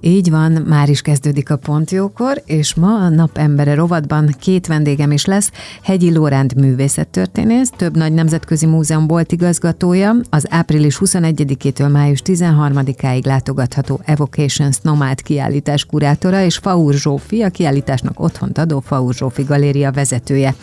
Így van, már is kezdődik a pontjókor, és ma a napembere rovatban két vendégem is lesz. Hegyi Lóránd művészettörténész, több nagy nemzetközi múzeum volt igazgatója, az április 21-től május 13-áig látogatható Evocations Nomád kiállítás kurátora, és Faur Zsófi, a kiállításnak otthont adó Faur Zsófi galéria vezetője.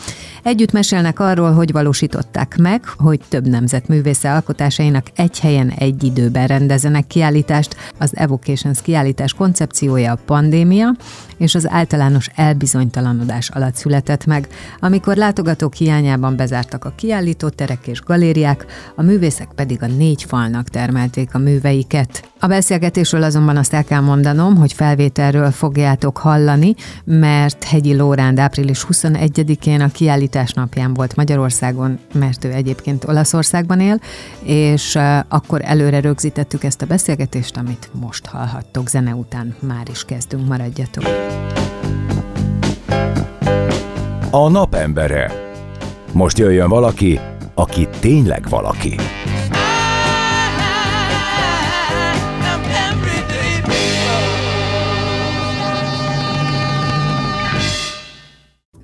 Együtt mesélnek arról, hogy valósították meg, hogy több nemzet művésze alkotásainak egy helyen egy időben rendezenek kiállítást. Az Evocations kiállítás koncepciója a pandémia és az általános elbizonytalanodás alatt született meg, amikor látogatók hiányában bezártak a kiállító terek és galériák, a művészek pedig a négy falnak termelték a műveiket. A beszélgetésről azonban azt el kell mondanom, hogy felvételről fogjátok hallani, mert Hegyi Lóránd április 21-én a kiállítás napján volt Magyarországon, mert ő egyébként Olaszországban él, és akkor előre rögzítettük ezt a beszélgetést, amit most hallhattok zene után. Már is kezdünk, maradjatok. A napembere. Most jöjjön valaki, aki tényleg valaki.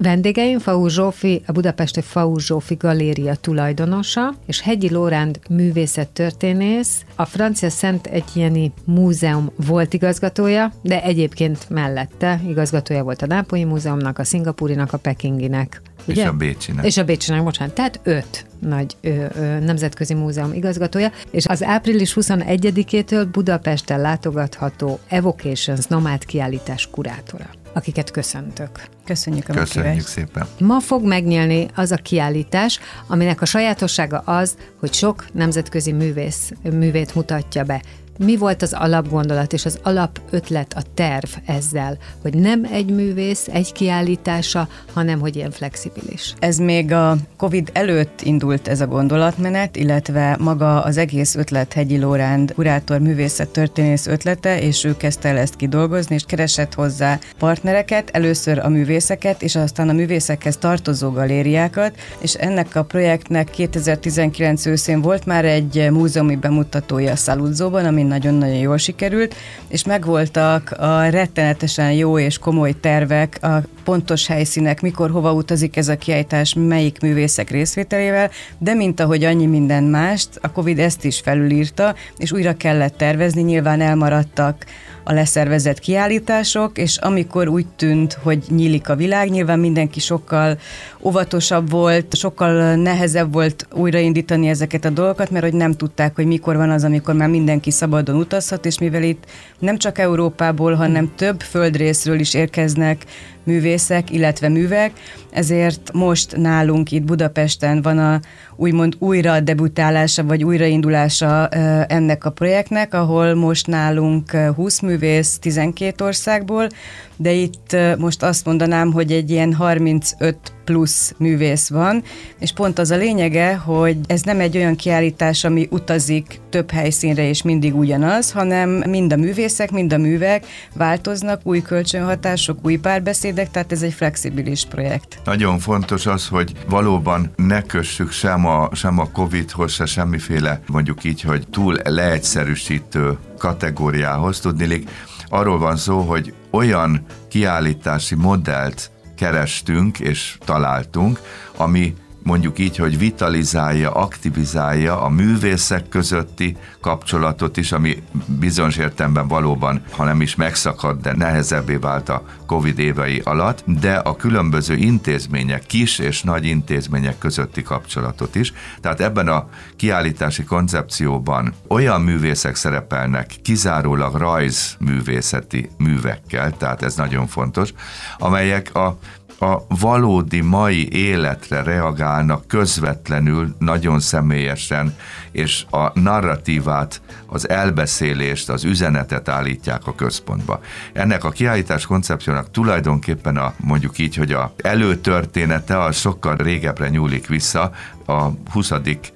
Vendégeim Fau Zsófi, a Budapesti Fau Zsófi Galéria tulajdonosa, és Hegyi Lóránd művészettörténész, a Francia Szent Egyéni Múzeum volt igazgatója, de egyébként mellette igazgatója volt a Nápolyi Múzeumnak, a Szingapúrinak, a Pekinginek. Ugye? És a Bécsinek. És a Bécsinek, bocsánat. Tehát öt nagy ö, ö, nemzetközi múzeum igazgatója, és az április 21-től Budapesten látogatható Evocations nomád kiállítás kurátora akiket köszöntök. Köszönjük a Köszönjük szépen. Ma fog megnyílni az a kiállítás, aminek a sajátossága az, hogy sok nemzetközi művész művét mutatja be. Mi volt az alapgondolat és az alapötlet, a terv ezzel, hogy nem egy művész, egy kiállítása, hanem hogy ilyen flexibilis? Ez még a Covid előtt indult ez a gondolatmenet, illetve maga az egész ötlet Hegyi Lóránd kurátor művészet történész ötlete, és ő kezdte el ezt kidolgozni, és keresett hozzá partnereket, először a művészeket, és aztán a művészekhez tartozó galériákat, és ennek a projektnek 2019 őszén volt már egy múzeumi bemutatója Szaludzóban, ami nagyon-nagyon jól sikerült, és megvoltak a rettenetesen jó és komoly tervek, a pontos helyszínek, mikor hova utazik ez a kiállítás, melyik művészek részvételével, de mint ahogy annyi minden mást, a Covid ezt is felülírta, és újra kellett tervezni, nyilván elmaradtak a leszervezett kiállítások, és amikor úgy tűnt, hogy nyílik a világ, nyilván mindenki sokkal óvatosabb volt, sokkal nehezebb volt újraindítani ezeket a dolgokat, mert hogy nem tudták, hogy mikor van az, amikor már mindenki szabadon utazhat, és mivel itt nem csak Európából, hanem több földrészről is érkeznek művészek, illetve művek, ezért most nálunk itt Budapesten van a úgymond újra debütálása, vagy újraindulása ennek a projektnek, ahol most nálunk 20 művész 12 országból, de itt most azt mondanám, hogy egy ilyen 35 plusz művész van, és pont az a lényege, hogy ez nem egy olyan kiállítás, ami utazik több helyszínre és mindig ugyanaz, hanem mind a művészek, mind a művek változnak, új kölcsönhatások, új párbeszédek, tehát ez egy flexibilis projekt. Nagyon fontos az, hogy valóban ne kössük sem a, sem a Covid-hoz, se semmiféle, mondjuk így, hogy túl leegyszerűsítő kategóriához. Tudnélik, arról van szó, hogy olyan kiállítási modellt kerestünk és találtunk, ami mondjuk így, hogy vitalizálja, aktivizálja a művészek közötti kapcsolatot is, ami bizonyos értelemben valóban, ha nem is megszakadt, de nehezebbé vált a Covid évei alatt, de a különböző intézmények, kis és nagy intézmények közötti kapcsolatot is. Tehát ebben a kiállítási koncepcióban olyan művészek szerepelnek, kizárólag rajzművészeti művekkel, tehát ez nagyon fontos, amelyek a a valódi mai életre reagálnak közvetlenül, nagyon személyesen, és a narratívát, az elbeszélést, az üzenetet állítják a központba. Ennek a kiállítás koncepciónak tulajdonképpen a, mondjuk így, hogy a előtörténete az sokkal régebbre nyúlik vissza, a 20.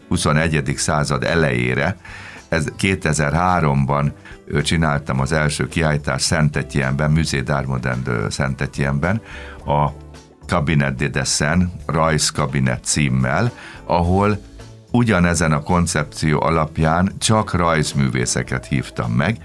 21. század elejére, ez 2003-ban csináltam az első kiállítást Szentetjenben, Musée d'Art Szentetjenben, a Cabinet de Dessen, rajzkabinet címmel, ahol ugyanezen a koncepció alapján csak rajzművészeket hívtam meg,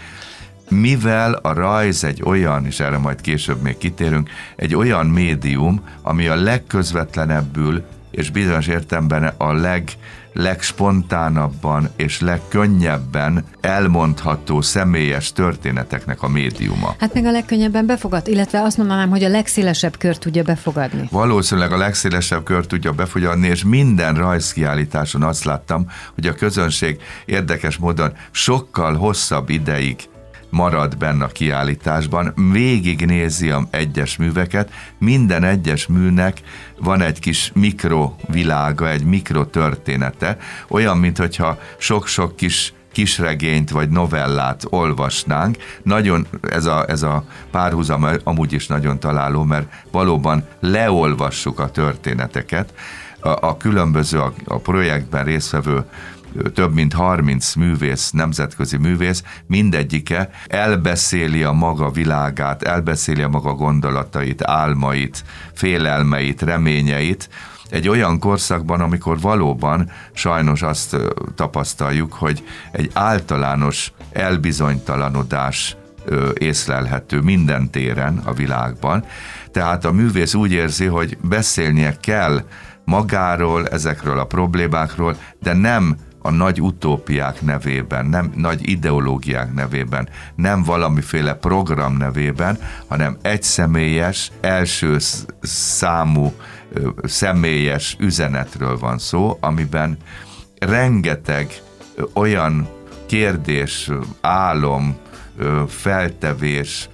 mivel a rajz egy olyan, és erre majd később még kitérünk, egy olyan médium, ami a legközvetlenebbül és bizonyos értemben a leg legspontánabban és legkönnyebben elmondható személyes történeteknek a médiuma. Hát meg a legkönnyebben befogad, illetve azt mondanám, hogy a legszélesebb kör tudja befogadni. Valószínűleg a legszélesebb kör tudja befogadni, és minden rajzkiállításon azt láttam, hogy a közönség érdekes módon sokkal hosszabb ideig marad benne a kiállításban, végignézi a egyes műveket, minden egyes műnek van egy kis mikrovilága, egy mikrotörténete, olyan, mintha sok-sok kis kisregényt vagy novellát olvasnánk. Nagyon ez a, ez a párhuzam amúgy is nagyon találó, mert valóban leolvassuk a történeteket. A, a különböző a, a projektben résztvevő több mint 30 művész, nemzetközi művész, mindegyike elbeszéli a maga világát, elbeszéli a maga gondolatait, álmait, félelmeit, reményeit, egy olyan korszakban, amikor valóban sajnos azt tapasztaljuk, hogy egy általános elbizonytalanodás észlelhető minden téren a világban. Tehát a művész úgy érzi, hogy beszélnie kell magáról, ezekről a problémákról, de nem a nagy utópiák nevében, nem nagy ideológiák nevében, nem valamiféle program nevében, hanem egy személyes, első számú személyes üzenetről van szó, amiben rengeteg olyan kérdés, álom, feltevés,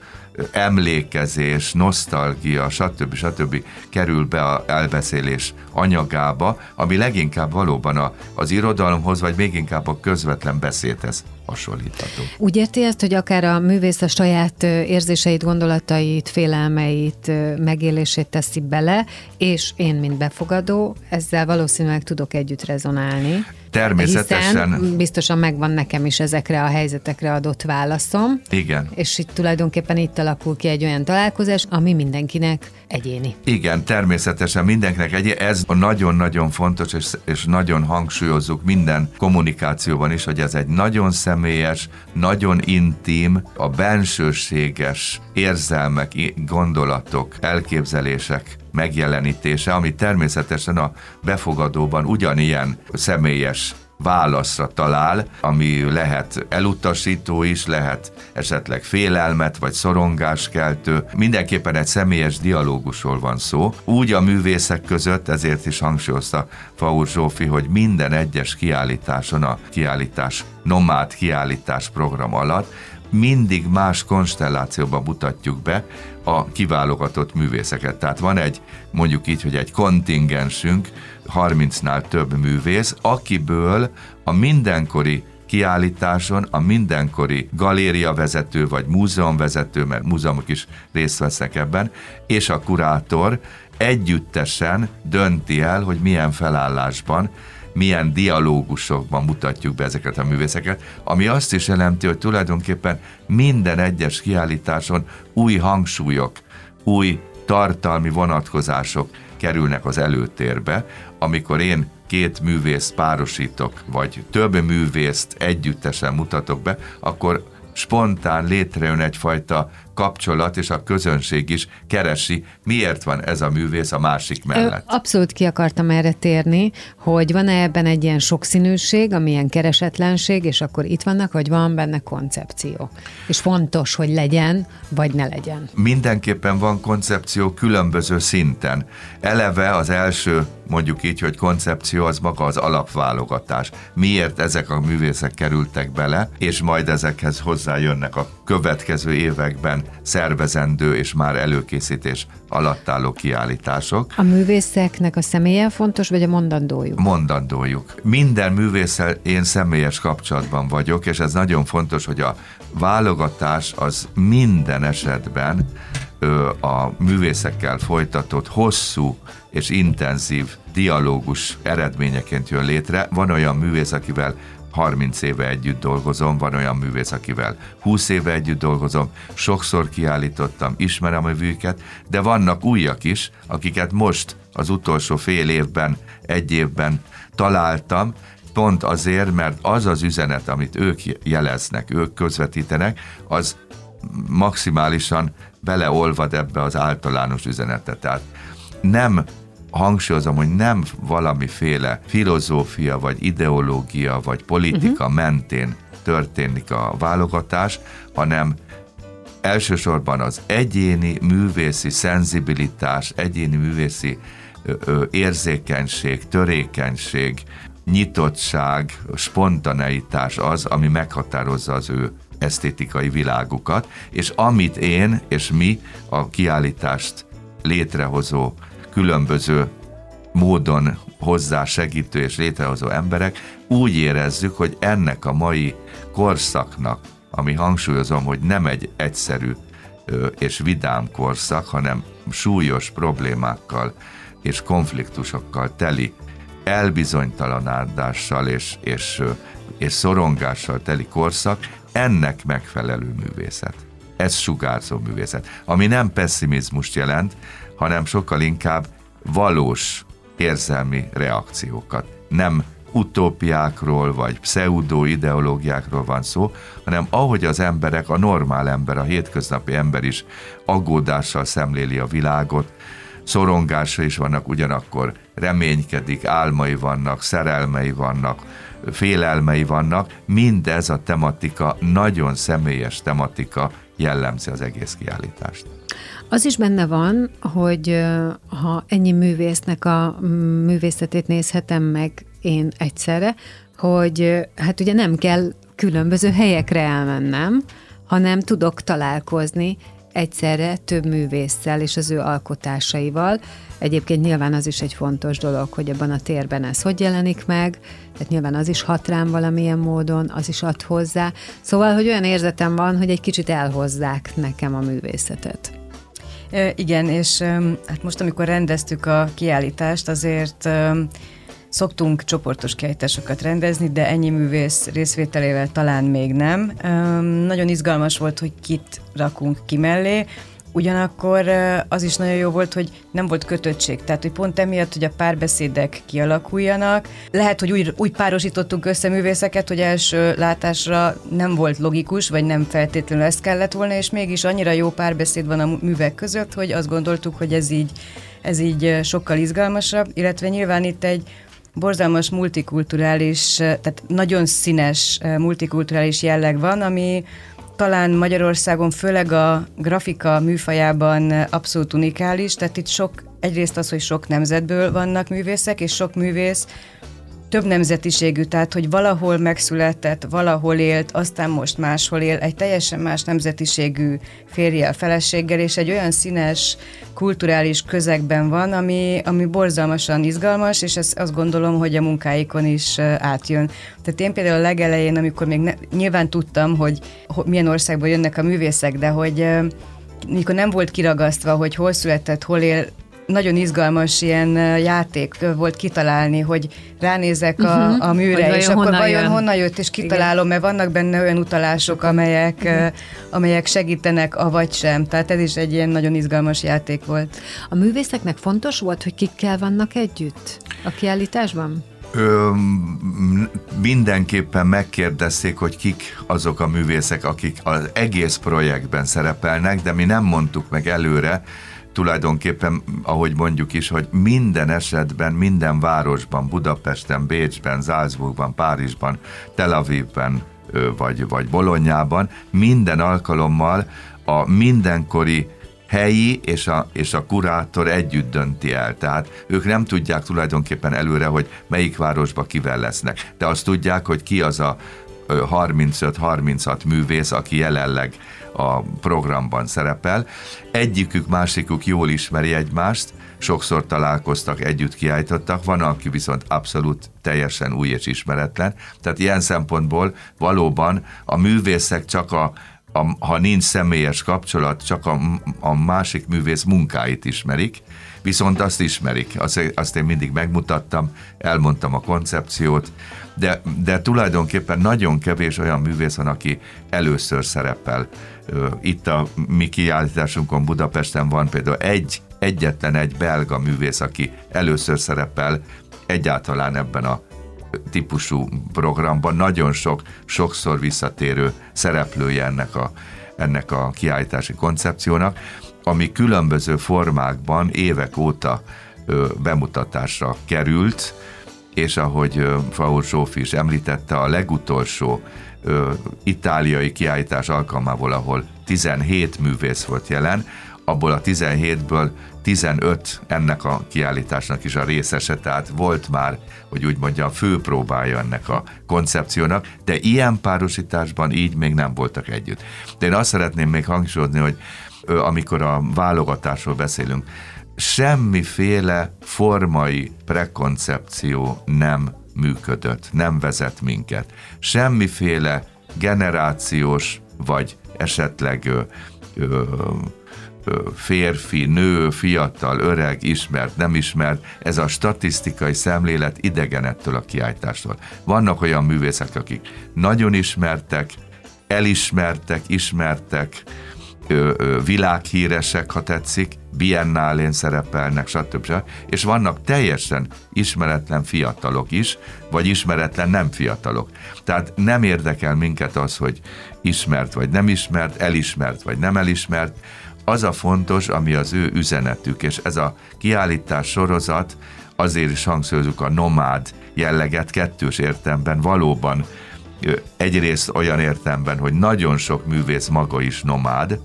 emlékezés, nosztalgia, stb. stb. kerül be a elbeszélés anyagába, ami leginkább valóban a, az irodalomhoz, vagy még inkább a közvetlen beszédhez hasonlítható. Úgy érti ezt, hogy akár a művész a saját érzéseit, gondolatait, félelmeit, megélését teszi bele, és én, mint befogadó, ezzel valószínűleg tudok együtt rezonálni. Természetesen. Hiszen biztosan megvan nekem is ezekre a helyzetekre adott válaszom. Igen. És itt tulajdonképpen itt alakul ki egy olyan találkozás, ami mindenkinek egyéni. Igen, természetesen mindenkinek egyéni. Ez nagyon-nagyon fontos, és, és nagyon hangsúlyozzuk minden kommunikációban is, hogy ez egy nagyon személyes, nagyon intim, a bensőséges érzelmek, gondolatok, elképzelések megjelenítése, ami természetesen a befogadóban ugyanilyen személyes válaszra talál, ami lehet elutasító is, lehet esetleg félelmet vagy szorongáskeltő. Mindenképpen egy személyes dialógusról van szó. Úgy a művészek között, ezért is hangsúlyozta Faur Zsófi, hogy minden egyes kiállításon, a kiállítás, nomád kiállítás program alatt mindig más konstellációban mutatjuk be a kiválogatott művészeket. Tehát van egy, mondjuk így, hogy egy kontingensünk, 30-nál több művész, akiből a mindenkori kiállításon a mindenkori galériavezető vagy múzeumvezető, mert múzeumok is részt vesznek ebben, és a kurátor együttesen dönti el, hogy milyen felállásban milyen dialógusokban mutatjuk be ezeket a művészeket, ami azt is jelenti, hogy tulajdonképpen minden egyes kiállításon új hangsúlyok, új tartalmi vonatkozások kerülnek az előtérbe, amikor én két művészt párosítok, vagy több művészt együttesen mutatok be, akkor spontán létrejön egyfajta kapcsolat, és a közönség is keresi, miért van ez a művész a másik mellett. Abszolút ki akartam erre térni, hogy van-e ebben egy ilyen sokszínűség, amilyen keresetlenség, és akkor itt vannak, hogy van benne koncepció. És fontos, hogy legyen, vagy ne legyen. Mindenképpen van koncepció különböző szinten. Eleve az első, mondjuk így, hogy koncepció az maga az alapválogatás. Miért ezek a művészek kerültek bele, és majd ezekhez hozzájönnek a következő években szervezendő és már előkészítés alatt álló kiállítások. A művészeknek a személye fontos, vagy a mondandójuk? Mondandójuk. Minden művésszel én személyes kapcsolatban vagyok, és ez nagyon fontos, hogy a válogatás az minden esetben a művészekkel folytatott hosszú és intenzív dialógus eredményeként jön létre. Van olyan művész, akivel 30 éve együtt dolgozom, van olyan művész, akivel 20 éve együtt dolgozom, sokszor kiállítottam, ismerem a művüket, de vannak újak is, akiket most az utolsó fél évben, egy évben találtam, pont azért, mert az az üzenet, amit ők jeleznek, ők közvetítenek, az maximálisan beleolvad ebbe az általános üzenetet. Tehát nem hangsúlyozom, hogy nem valamiféle filozófia, vagy ideológia, vagy politika uh-huh. mentén történik a válogatás, hanem elsősorban az egyéni művészi szenzibilitás, egyéni művészi ö, ö, érzékenység, törékenység, nyitottság, spontaneitás az, ami meghatározza az ő esztétikai világukat, és amit én és mi a kiállítást létrehozó különböző módon hozzá segítő és létrehozó emberek úgy érezzük, hogy ennek a mai korszaknak, ami hangsúlyozom, hogy nem egy egyszerű és vidám korszak, hanem súlyos problémákkal és konfliktusokkal teli, elbizonytalanádással és, és, és szorongással teli korszak, ennek megfelelő művészet. Ez sugárzó művészet, ami nem pessimizmust jelent, hanem sokkal inkább valós érzelmi reakciókat. Nem utópiákról vagy pseudo-ideológiákról van szó, hanem ahogy az emberek, a normál ember, a hétköznapi ember is aggódással szemléli a világot, szorongása is vannak, ugyanakkor reménykedik, álmai vannak, szerelmei vannak, félelmei vannak, mindez a tematika, nagyon személyes tematika jellemzi az egész kiállítást. Az is benne van, hogy ha ennyi művésznek a művészetét nézhetem meg én egyszerre, hogy hát ugye nem kell különböző helyekre elmennem, hanem tudok találkozni egyszerre több művésszel és az ő alkotásaival. Egyébként nyilván az is egy fontos dolog, hogy ebben a térben ez hogy jelenik meg, tehát nyilván az is hat rám valamilyen módon, az is ad hozzá. Szóval, hogy olyan érzetem van, hogy egy kicsit elhozzák nekem a művészetet. Igen, és hát most, amikor rendeztük a kiállítást, azért Szoktunk csoportos kiállításokat rendezni, de ennyi művész részvételével talán még nem. Nagyon izgalmas volt, hogy kit rakunk ki mellé. Ugyanakkor az is nagyon jó volt, hogy nem volt kötöttség. Tehát, hogy pont emiatt, hogy a párbeszédek kialakuljanak. Lehet, hogy úgy, úgy párosítottunk össze művészeket, hogy első látásra nem volt logikus, vagy nem feltétlenül ezt kellett volna, és mégis annyira jó párbeszéd van a művek között, hogy azt gondoltuk, hogy ez így, ez így sokkal izgalmasabb, illetve nyilván itt egy borzalmas multikulturális, tehát nagyon színes multikulturális jelleg van, ami talán Magyarországon főleg a grafika műfajában abszolút unikális, tehát itt sok, egyrészt az, hogy sok nemzetből vannak művészek, és sok művész több nemzetiségű, tehát hogy valahol megszületett, valahol élt, aztán most máshol él, egy teljesen más nemzetiségű férjel, feleséggel, és egy olyan színes, kulturális közegben van, ami, ami borzalmasan izgalmas, és ezt azt gondolom, hogy a munkáikon is átjön. Tehát én például a legelején, amikor még ne, nyilván tudtam, hogy, hogy milyen országból jönnek a művészek, de hogy mikor nem volt kiragasztva, hogy hol született, hol él, nagyon izgalmas ilyen játék volt kitalálni, hogy ránézek a, uh-huh. a műre, és akkor vajon jön? honnan jött, és kitalálom, mert vannak benne olyan utalások, amelyek, uh-huh. amelyek segítenek, avagy sem. Tehát ez is egy ilyen nagyon izgalmas játék volt. A művészeknek fontos volt, hogy kikkel vannak együtt a kiállításban? Ö, mindenképpen megkérdezték, hogy kik azok a művészek, akik az egész projektben szerepelnek, de mi nem mondtuk meg előre, tulajdonképpen, ahogy mondjuk is, hogy minden esetben, minden városban, Budapesten, Bécsben, Salzburgban, Párizsban, Tel Avivben, vagy, vagy Bolonyában, minden alkalommal a mindenkori helyi és a, és a kurátor együtt dönti el. Tehát ők nem tudják tulajdonképpen előre, hogy melyik városba kivel lesznek. De azt tudják, hogy ki az a 35-36 művész, aki jelenleg a programban szerepel. Egyikük, másikuk jól ismeri egymást, sokszor találkoztak, együtt kiállítottak, van, aki viszont abszolút teljesen új és ismeretlen. Tehát ilyen szempontból valóban a művészek csak a, a, ha nincs személyes kapcsolat, csak a, a másik művész munkáit ismerik, viszont azt ismerik, azt, azt én mindig megmutattam, elmondtam a koncepciót, de, de tulajdonképpen nagyon kevés olyan művész van, aki először szerepel. Itt a mi kiállításunkon Budapesten van például egy, egyetlen egy belga művész, aki először szerepel egyáltalán ebben a típusú programban. Nagyon sok, sokszor visszatérő szereplője ennek a, ennek a kiállítási koncepciónak, ami különböző formákban évek óta bemutatásra került, és ahogy Faur Zsófi is említette, a legutolsó itáliai kiállítás alkalmából, ahol 17 művész volt jelen, abból a 17-ből 15 ennek a kiállításnak is a részese, tehát volt már, hogy úgy mondjam, főpróbája ennek a koncepciónak, de ilyen párosításban így még nem voltak együtt. De én azt szeretném még hangsúlyozni, hogy amikor a válogatásról beszélünk, semmiféle formai prekoncepció nem működött, nem vezet minket. Semmiféle generációs vagy esetleg ö, ö, férfi, nő, fiatal, öreg, ismert, nem ismert, ez a statisztikai szemlélet idegen ettől a kiállítástól. Vannak olyan művészek, akik nagyon ismertek, elismertek, ismertek, világhíresek, ha tetszik, biennálén szerepelnek, stb. És vannak teljesen ismeretlen fiatalok is, vagy ismeretlen nem fiatalok. Tehát nem érdekel minket az, hogy ismert vagy nem ismert, elismert vagy nem elismert, az a fontos, ami az ő üzenetük, és ez a kiállítás sorozat, azért is hangsúlyozunk a nomád jelleget kettős értemben valóban egyrészt olyan értemben, hogy nagyon sok művész maga is nomád,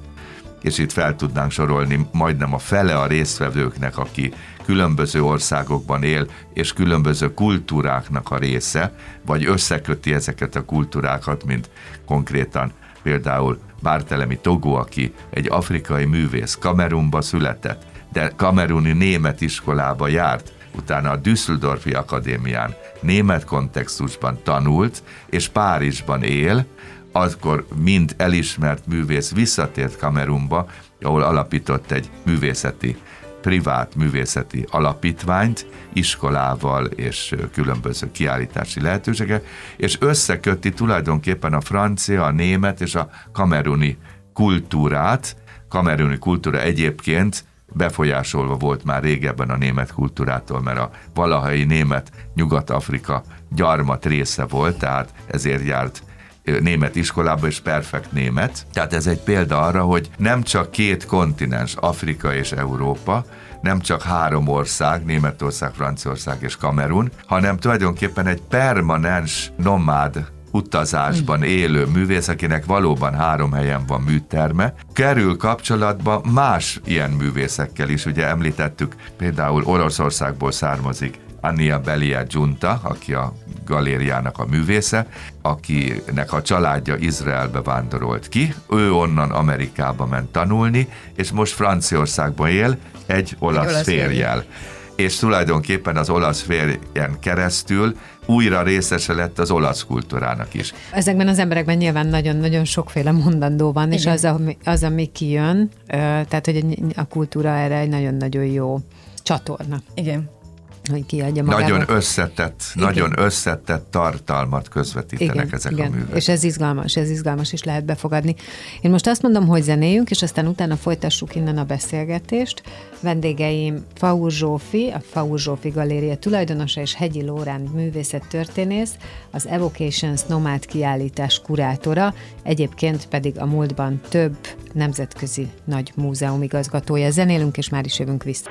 és itt fel tudnánk sorolni majdnem a fele a résztvevőknek, aki különböző országokban él, és különböző kultúráknak a része, vagy összeköti ezeket a kultúrákat, mint konkrétan például Bártelemi Togo, aki egy afrikai művész, Kamerunba született, de kameruni német iskolába járt, utána a Düsseldorfi Akadémián német kontextusban tanult, és Párizsban él, akkor mind elismert művész visszatért Kamerunba, ahol alapított egy művészeti, privát művészeti alapítványt, iskolával és különböző kiállítási lehetőségek, és összekötti tulajdonképpen a francia, a német és a kameruni kultúrát. Kameruni kultúra egyébként befolyásolva volt már régebben a német kultúrától, mert a valahai német Nyugat-Afrika gyarmat része volt, tehát ezért járt német iskolába, és perfekt német. Tehát ez egy példa arra, hogy nem csak két kontinens, Afrika és Európa, nem csak három ország, Németország, Franciaország és Kamerun, hanem tulajdonképpen egy permanens nomád utazásban élő művész, akinek valóban három helyen van műterme, kerül kapcsolatba más ilyen művészekkel is. Ugye említettük, például Oroszországból származik Ania Belia Junta, aki a galériának a művésze, akinek a családja Izraelbe vándorolt ki, ő onnan Amerikába ment tanulni, és most Franciaországban él egy olasz, egy olasz férjel. És tulajdonképpen az olasz férjen keresztül újra részese lett az olasz kultúrának is. Ezekben az emberekben nyilván nagyon-nagyon sokféle mondandó van, Igen. és az, ami, az, ami kijön, tehát hogy a kultúra erre egy nagyon-nagyon jó csatorna. Igen hogy kiadja magába. Nagyon összetett, igen. nagyon összetett tartalmat közvetítenek igen, ezek igen. a művek. És ez izgalmas, ez izgalmas is lehet befogadni. Én most azt mondom, hogy zenéljünk, és aztán utána folytassuk innen a beszélgetést. Vendégeim Faur Zsófi, a Faur Zsófi Galéria tulajdonosa és Hegyi Lóránd művészettörténész, az Evocations Nomád kiállítás kurátora, egyébként pedig a múltban több nemzetközi nagy múzeum igazgatója. Zenélünk, és már is jövünk vissza.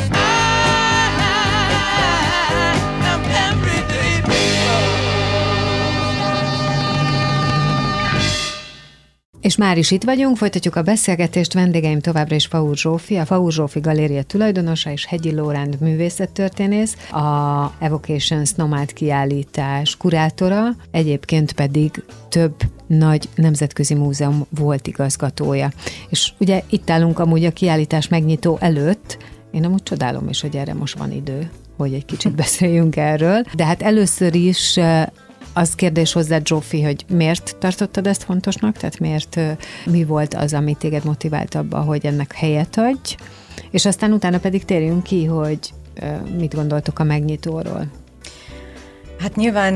És már is itt vagyunk, folytatjuk a beszélgetést. Vendégeim továbbra is Faur Zsófi, a Faur Zsófi Galéria tulajdonosa és Hegyi Lóránd művészettörténész, a Evocations Nomad kiállítás kurátora, egyébként pedig több nagy nemzetközi múzeum volt igazgatója. És ugye itt állunk amúgy a kiállítás megnyitó előtt, én amúgy csodálom is, hogy erre most van idő hogy egy kicsit beszéljünk erről. De hát először is az kérdés hozzá, Zsófi, hogy miért tartottad ezt fontosnak? Tehát miért, mi volt az, ami téged motivált abba, hogy ennek helyet adj? És aztán utána pedig térjünk ki, hogy mit gondoltok a megnyitóról. Hát nyilván,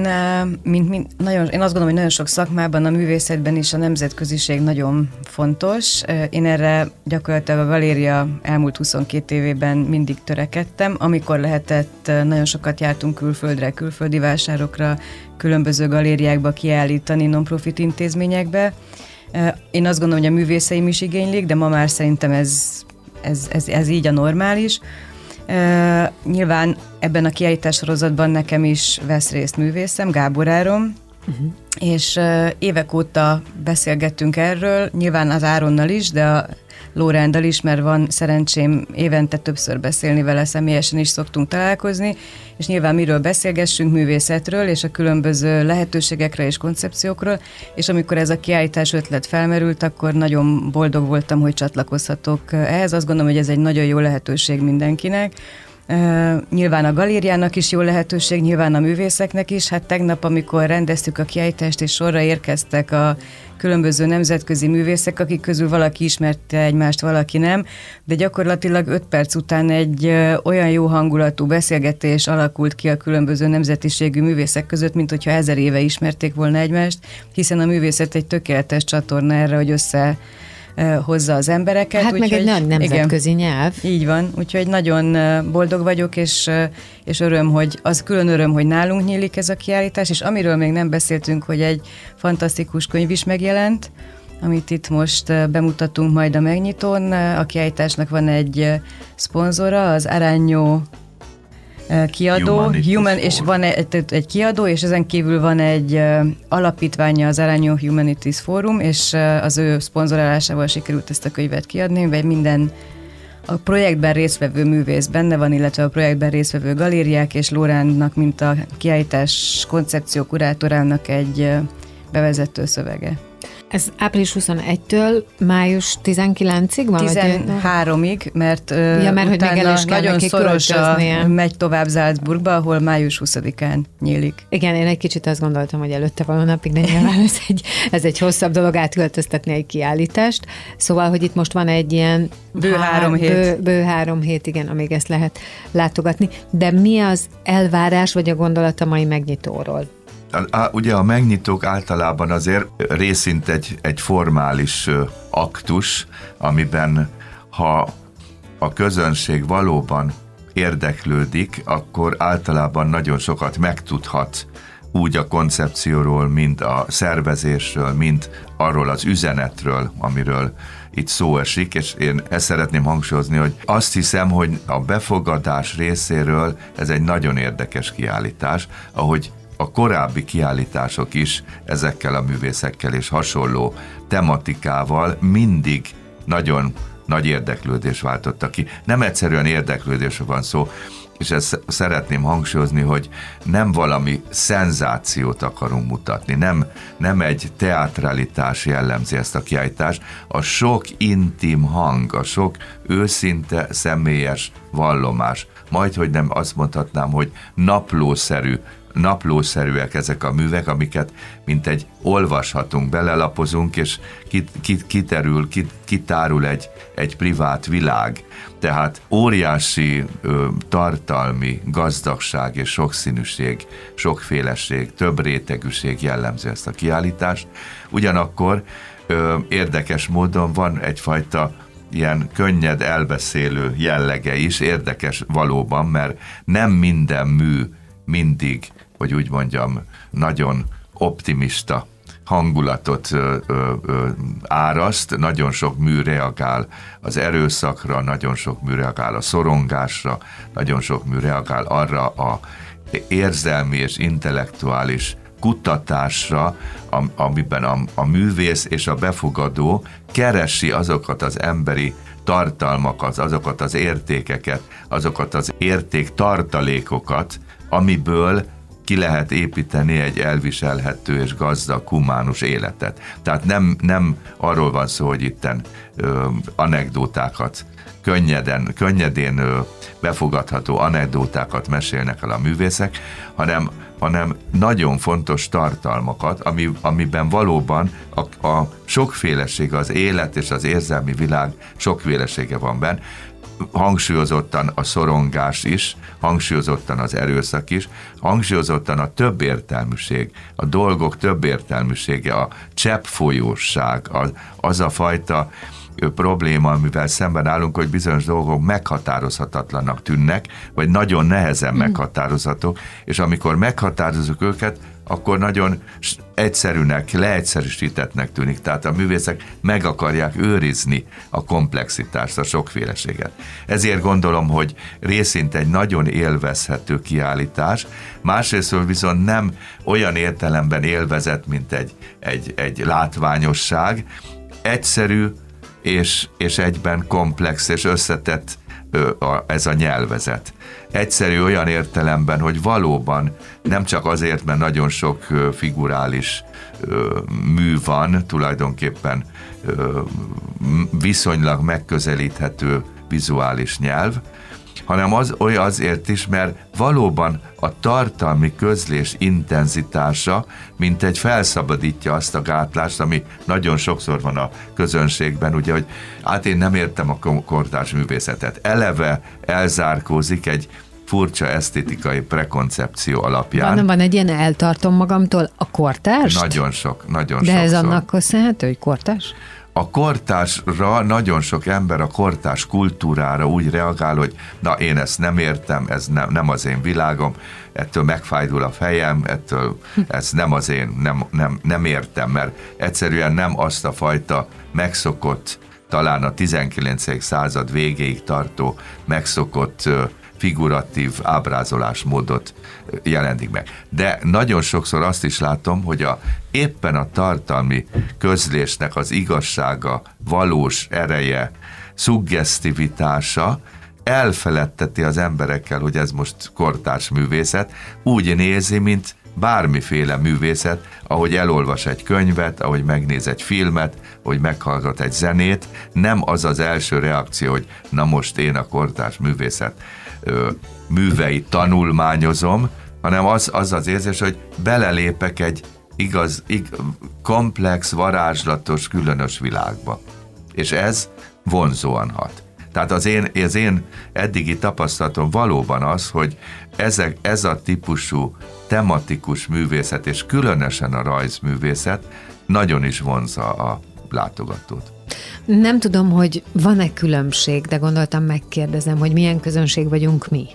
mint, mint nagyon, én azt gondolom, hogy nagyon sok szakmában, a művészetben is a nemzetköziség nagyon fontos. Én erre gyakorlatilag a Valéria elmúlt 22 évében mindig törekedtem. Amikor lehetett, nagyon sokat jártunk külföldre, külföldi vásárokra, különböző galériákba kiállítani, non-profit intézményekbe. Én azt gondolom, hogy a művészeim is igénylik, de ma már szerintem ez, ez, ez, ez így a normális. Uh, nyilván ebben a kiállítás sorozatban nekem is vesz részt művészem, Gábor Áron, uh-huh. és uh, évek óta beszélgettünk erről, nyilván az Áronnal is, de a Lórándal is, mert van szerencsém évente többször beszélni vele, személyesen is szoktunk találkozni, és nyilván miről beszélgessünk, művészetről, és a különböző lehetőségekre és koncepciókról, és amikor ez a kiállítás ötlet felmerült, akkor nagyon boldog voltam, hogy csatlakozhatok ehhez. Azt gondolom, hogy ez egy nagyon jó lehetőség mindenkinek, nyilván a galériának is jó lehetőség, nyilván a művészeknek is. Hát tegnap, amikor rendeztük a kiállítást, és sorra érkeztek a különböző nemzetközi művészek, akik közül valaki ismerte egymást, valaki nem, de gyakorlatilag öt perc után egy olyan jó hangulatú beszélgetés alakult ki a különböző nemzetiségű művészek között, mint hogyha ezer éve ismerték volna egymást, hiszen a művészet egy tökéletes csatorna erre, hogy össze hozza az embereket. Hát úgy, meg egy nagy nemzetközi igen, nyelv. Így van, úgyhogy nagyon boldog vagyok, és, és öröm, hogy az külön öröm, hogy nálunk nyílik ez a kiállítás, és amiről még nem beszéltünk, hogy egy fantasztikus könyv is megjelent, amit itt most bemutatunk majd a megnyitón. A kiállításnak van egy szponzora, az Aranyó kiadó, Humanities Human, és van egy, egy kiadó, és ezen kívül van egy alapítványa az Aranyó Humanities Forum, és az ő szponzorálásával sikerült ezt a könyvet kiadni, vagy minden a projektben résztvevő művész benne van, illetve a projektben résztvevő galériák, és Lóránnak, mint a kiállítás koncepció kurátorának egy bevezető szövege. Ez április 21-től május 19-ig van? 13-ig, mert, ja, mert hogy még el is nagyon szoros a, megy tovább Salzburgba, ahol május 20-án nyílik. Igen, én egy kicsit azt gondoltam, hogy előtte való napig, de nyilván ez egy, ez egy hosszabb dolog átköltöztetni egy kiállítást. Szóval, hogy itt most van egy ilyen bő három hét. Bő, bő három hét, igen, amíg ezt lehet látogatni. De mi az elvárás, vagy a gondolat a mai megnyitóról? Ugye a megnyitók általában azért részint egy, egy formális aktus, amiben ha a közönség valóban érdeklődik, akkor általában nagyon sokat megtudhat úgy a koncepcióról, mint a szervezésről, mint arról az üzenetről, amiről itt szó esik, és én ezt szeretném hangsúlyozni, hogy azt hiszem, hogy a befogadás részéről ez egy nagyon érdekes kiállítás, ahogy a korábbi kiállítások is ezekkel a művészekkel és hasonló tematikával mindig nagyon nagy érdeklődés váltottak ki. Nem egyszerűen érdeklődésre van szó, és ezt szeretném hangsúlyozni, hogy nem valami szenzációt akarunk mutatni, nem, nem egy teatralitás jellemzi ezt a kiállítást, a sok intim hang, a sok őszinte, személyes vallomás, majd, hogy nem azt mondhatnám, hogy naplószerű naplószerűek ezek a művek, amiket mint egy olvashatunk, belelapozunk, és kit, kit, kiterül, kit, kitárul egy, egy privát világ. Tehát óriási ö, tartalmi gazdagság és sokszínűség, sokféleség, több rétegűség jellemzi ezt a kiállítást. Ugyanakkor ö, érdekes módon van egyfajta ilyen könnyed elbeszélő jellege is, érdekes valóban, mert nem minden mű mindig hogy úgy mondjam, nagyon optimista hangulatot ö, ö, áraszt, nagyon sok mű reagál az erőszakra, nagyon sok mű reagál a szorongásra, nagyon sok mű reagál arra a érzelmi és intellektuális kutatásra, amiben a, a művész és a befogadó keresi azokat az emberi tartalmakat, azokat az értékeket, azokat az érték tartalékokat, amiből ki lehet építeni egy elviselhető és gazdag, humánus életet. Tehát nem, nem arról van szó, hogy itten ö, anekdótákat könnyeden, könnyedén ö, befogadható anekdótákat mesélnek el a művészek, hanem, hanem nagyon fontos tartalmakat, ami, amiben valóban a, a sokféleség, az élet és az érzelmi világ sokfélesége van benne, hangsúlyozottan a szorongás is, hangsúlyozottan az erőszak is, hangsúlyozottan a többértelműség, a dolgok többértelműsége, a cseppfolyóság, az, az a fajta probléma, amivel szemben állunk, hogy bizonyos dolgok meghatározhatatlanak tűnnek, vagy nagyon nehezen mm. meghatározhatók, és amikor meghatározunk őket, akkor nagyon egyszerűnek, leegyszerűsítettnek tűnik. Tehát a művészek meg akarják őrizni a komplexitást, a sokféleséget. Ezért gondolom, hogy részint egy nagyon élvezhető kiállítás, másrészt viszont nem olyan értelemben élvezett, mint egy, egy, egy látványosság, egyszerű és, és egyben komplex és összetett ez a nyelvezet. Egyszerű olyan értelemben, hogy valóban nem csak azért, mert nagyon sok figurális mű van, tulajdonképpen viszonylag megközelíthető vizuális nyelv, hanem az olyan azért is, mert valóban a tartalmi közlés intenzitása, mint egy felszabadítja azt a gátlást, ami nagyon sokszor van a közönségben, ugye, hogy hát én nem értem a kortárs művészetet. Eleve elzárkózik egy furcsa esztétikai prekoncepció alapján. Van, van egy ilyen eltartom magamtól a kortárs? Nagyon sok, nagyon De sokszor. ez annak köszönhető, hogy kortárs? A kortásra nagyon sok ember a kortás kultúrára úgy reagál, hogy na én ezt nem értem, ez nem, nem az én világom, ettől megfájdul a fejem, ettől ez nem az én, nem, nem, nem értem, mert egyszerűen nem azt a fajta megszokott, talán a 19. század végéig tartó megszokott figuratív ábrázolásmódot jelentik meg. De nagyon sokszor azt is látom, hogy a, éppen a tartalmi közlésnek az igazsága, valós ereje, suggesztivitása elfeledteti az emberekkel, hogy ez most kortárs művészet, úgy nézi, mint bármiféle művészet, ahogy elolvas egy könyvet, ahogy megnéz egy filmet, ahogy meghallgat egy zenét, nem az az első reakció, hogy na most én a kortárs művészet műveit tanulmányozom, hanem az az, az érzés, hogy belelépek egy igaz, ig, komplex, varázslatos, különös világba. És ez vonzóan hat. Tehát az én, az én eddigi tapasztalatom valóban az, hogy ezek, ez a típusú tematikus művészet, és különösen a rajzművészet nagyon is vonza a látogatót. Nem tudom, hogy van-e különbség, de gondoltam megkérdezem, hogy milyen közönség vagyunk mi,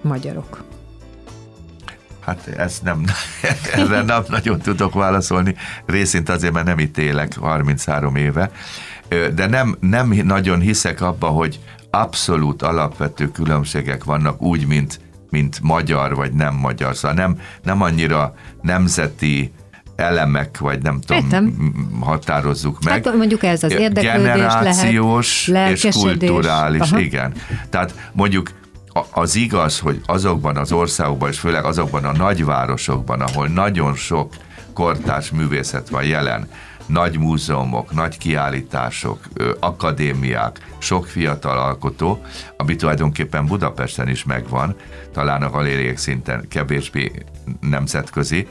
magyarok. Hát ezt nem, erre nem nagyon tudok válaszolni, részint azért, mert nem itt élek 33 éve, de nem, nem nagyon hiszek abba, hogy abszolút alapvető különbségek vannak úgy, mint, mint magyar vagy nem magyar. Szóval nem, nem annyira nemzeti elemek, vagy nem tudom, Értem. határozzuk meg. Hát mondjuk ez az érdeklődés Generációs lehet, és kulturális, Aha. igen. Tehát mondjuk az igaz, hogy azokban az országokban, és főleg azokban a nagyvárosokban, ahol nagyon sok kortárs művészet van jelen, nagy múzeumok, nagy kiállítások, akadémiák, sok fiatal alkotó, ami tulajdonképpen Budapesten is megvan, talán a galériák szinten kevésbé nemzetközi,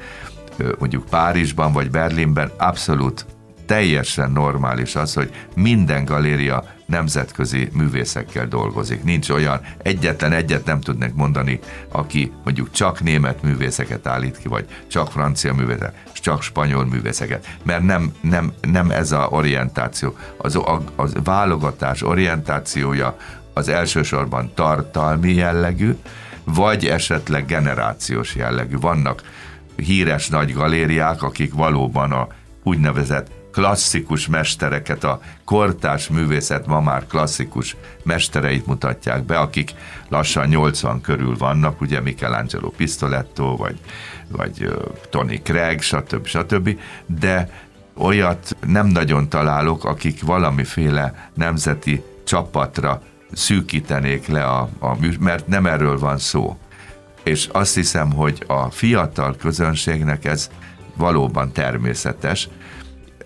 mondjuk Párizsban vagy Berlinben abszolút teljesen normális az, hogy minden galéria nemzetközi művészekkel dolgozik. Nincs olyan, egyetlen egyet nem tudnék mondani, aki mondjuk csak német művészeket állít ki, vagy csak francia művészeket, csak spanyol művészeket, mert nem, nem, nem ez a orientáció. Az, a, az válogatás orientációja az elsősorban tartalmi jellegű, vagy esetleg generációs jellegű. Vannak híres nagy galériák, akik valóban a úgynevezett klasszikus mestereket, a kortárs művészet ma már klasszikus mestereit mutatják be, akik lassan 80 körül vannak, ugye Michelangelo Pistoletto, vagy, vagy Tony Craig, stb. stb. De olyat nem nagyon találok, akik valamiféle nemzeti csapatra szűkítenék le a, a mert nem erről van szó. És azt hiszem, hogy a fiatal közönségnek ez valóban természetes.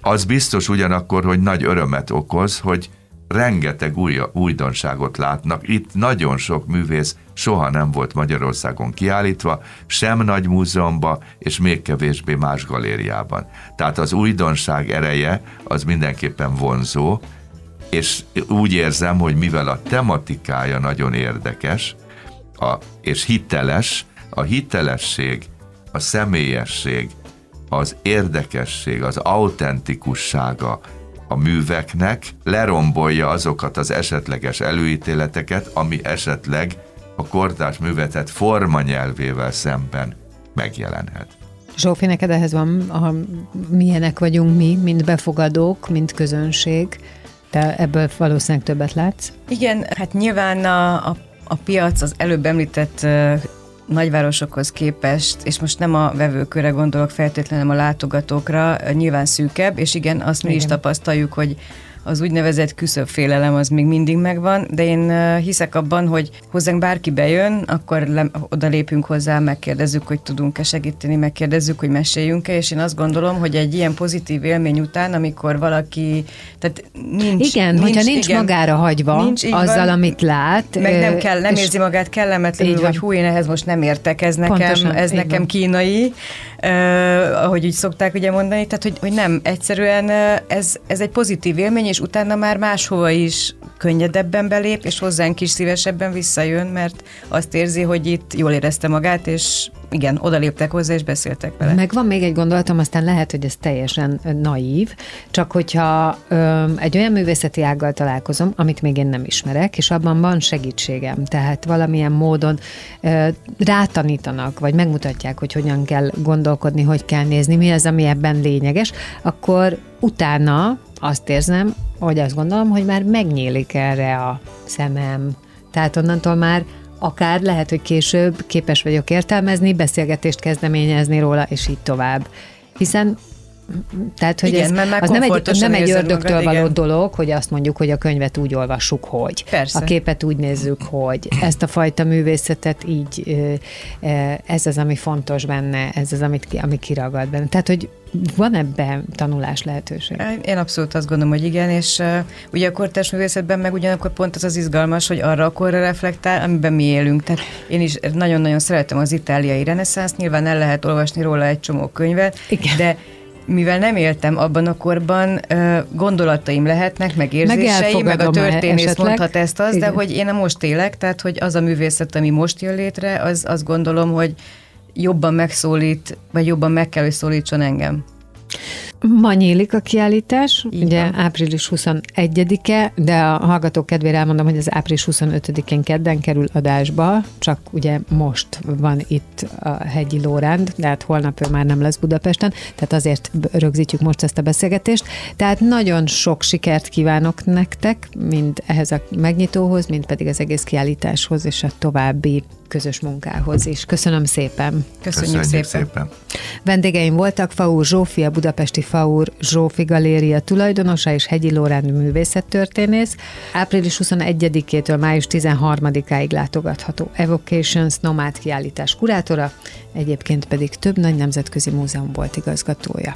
Az biztos ugyanakkor, hogy nagy örömet okoz, hogy rengeteg új, újdonságot látnak. Itt nagyon sok művész soha nem volt Magyarországon kiállítva, sem nagy múzeumban, és még kevésbé más galériában. Tehát az újdonság ereje az mindenképpen vonzó, és úgy érzem, hogy mivel a tematikája nagyon érdekes, a, és hiteles, a hitelesség, a személyesség, az érdekesség, az autentikussága a műveknek lerombolja azokat az esetleges előítéleteket, ami esetleg a kortárs művetet formanyelvével szemben megjelenhet. Zsófi, neked ehhez van, a, milyenek vagyunk mi, mint befogadók, mint közönség, te ebből valószínűleg többet látsz? Igen, hát nyilván a, a, a piac az előbb említett nagyvárosokhoz képest, és most nem a vevőkörre gondolok feltétlenül, a látogatókra, nyilván szűkebb, és igen, azt mi igen. is tapasztaljuk, hogy az úgynevezett küszöbfélelem az még mindig megvan, de én hiszek abban, hogy hozzánk bárki bejön, akkor le, oda lépünk hozzá, megkérdezzük, hogy tudunk-e segíteni, megkérdezzük, hogy meséljünk-e, és én azt gondolom, hogy egy ilyen pozitív élmény után, amikor valaki, tehát nincs... Igen, nincs, hogyha nincs igen, magára hagyva nincs, azzal, van, amit lát. Meg nem, kell, nem érzi magát kellemetlenül, hogy hú, én ehhez most nem értek, ez nekem, Pontosan, ez nekem van. kínai, uh, ahogy úgy szokták ugye mondani, tehát hogy, hogy nem, egyszerűen ez, ez egy pozitív élmény, és utána már máshova is könnyedebben belép, és hozzánk is szívesebben visszajön, mert azt érzi, hogy itt jól érezte magát, és igen, odaléptek hozzá, és beszéltek vele. Meg van még egy gondolatom, aztán lehet, hogy ez teljesen naív, csak hogyha ö, egy olyan művészeti ággal találkozom, amit még én nem ismerek, és abban van segítségem, tehát valamilyen módon ö, rátanítanak, vagy megmutatják, hogy hogyan kell gondolkodni, hogy kell nézni, mi az, ami ebben lényeges, akkor utána azt érzem, hogy azt gondolom, hogy már megnyílik erre a szemem. Tehát onnantól már akár lehet, hogy később képes vagyok értelmezni, beszélgetést kezdeményezni róla, és így tovább. Hiszen tehát, hogy igen, ez, az nem egy, nem egy ördögtől magad, való igen. dolog, hogy azt mondjuk, hogy a könyvet úgy olvassuk, hogy. Persze. A képet úgy nézzük, hogy. Ezt a fajta művészetet így, ez az, ami fontos benne, ez az, amit, ami kiragad benne. Tehát, hogy van ebben tanulás lehetőség? Én abszolút azt gondolom, hogy igen, és uh, ugye a kortárs művészetben meg ugyanakkor pont az az izgalmas, hogy arra a korra reflektál, amiben mi élünk. Tehát én is nagyon-nagyon szeretem az itáliai reneszánsz, nyilván el lehet olvasni róla egy csomó könyvet, igen. de mivel nem éltem abban a korban, gondolataim lehetnek, meg érzéseim, meg, meg a történész mondhat ezt az, Igen. de hogy én most élek, tehát hogy az a művészet, ami most jön létre, az azt gondolom, hogy jobban megszólít, vagy jobban meg kell, hogy szólítson engem. Ma nyílik a kiállítás, Így ugye van. április 21-e, de a hallgatók kedvére elmondom, hogy az április 25-én kedden kerül adásba, csak ugye most van itt a hegyi Lóránd, de hát holnap ő már nem lesz Budapesten, tehát azért rögzítjük most ezt a beszélgetést. Tehát nagyon sok sikert kívánok nektek, mind ehhez a megnyitóhoz, mind pedig az egész kiállításhoz és a további közös munkához is. Köszönöm szépen. Köszönjük, Köszönjük szépen. szépen. Vendégeim voltak Faur Zsófi, a Budapesti Faur Zsófi Galéria tulajdonosa és Hegyi Lóránd művészettörténész. Április 21-től május 13-áig látogatható Evocations nomád kiállítás kurátora, egyébként pedig több nagy nemzetközi múzeum volt igazgatója.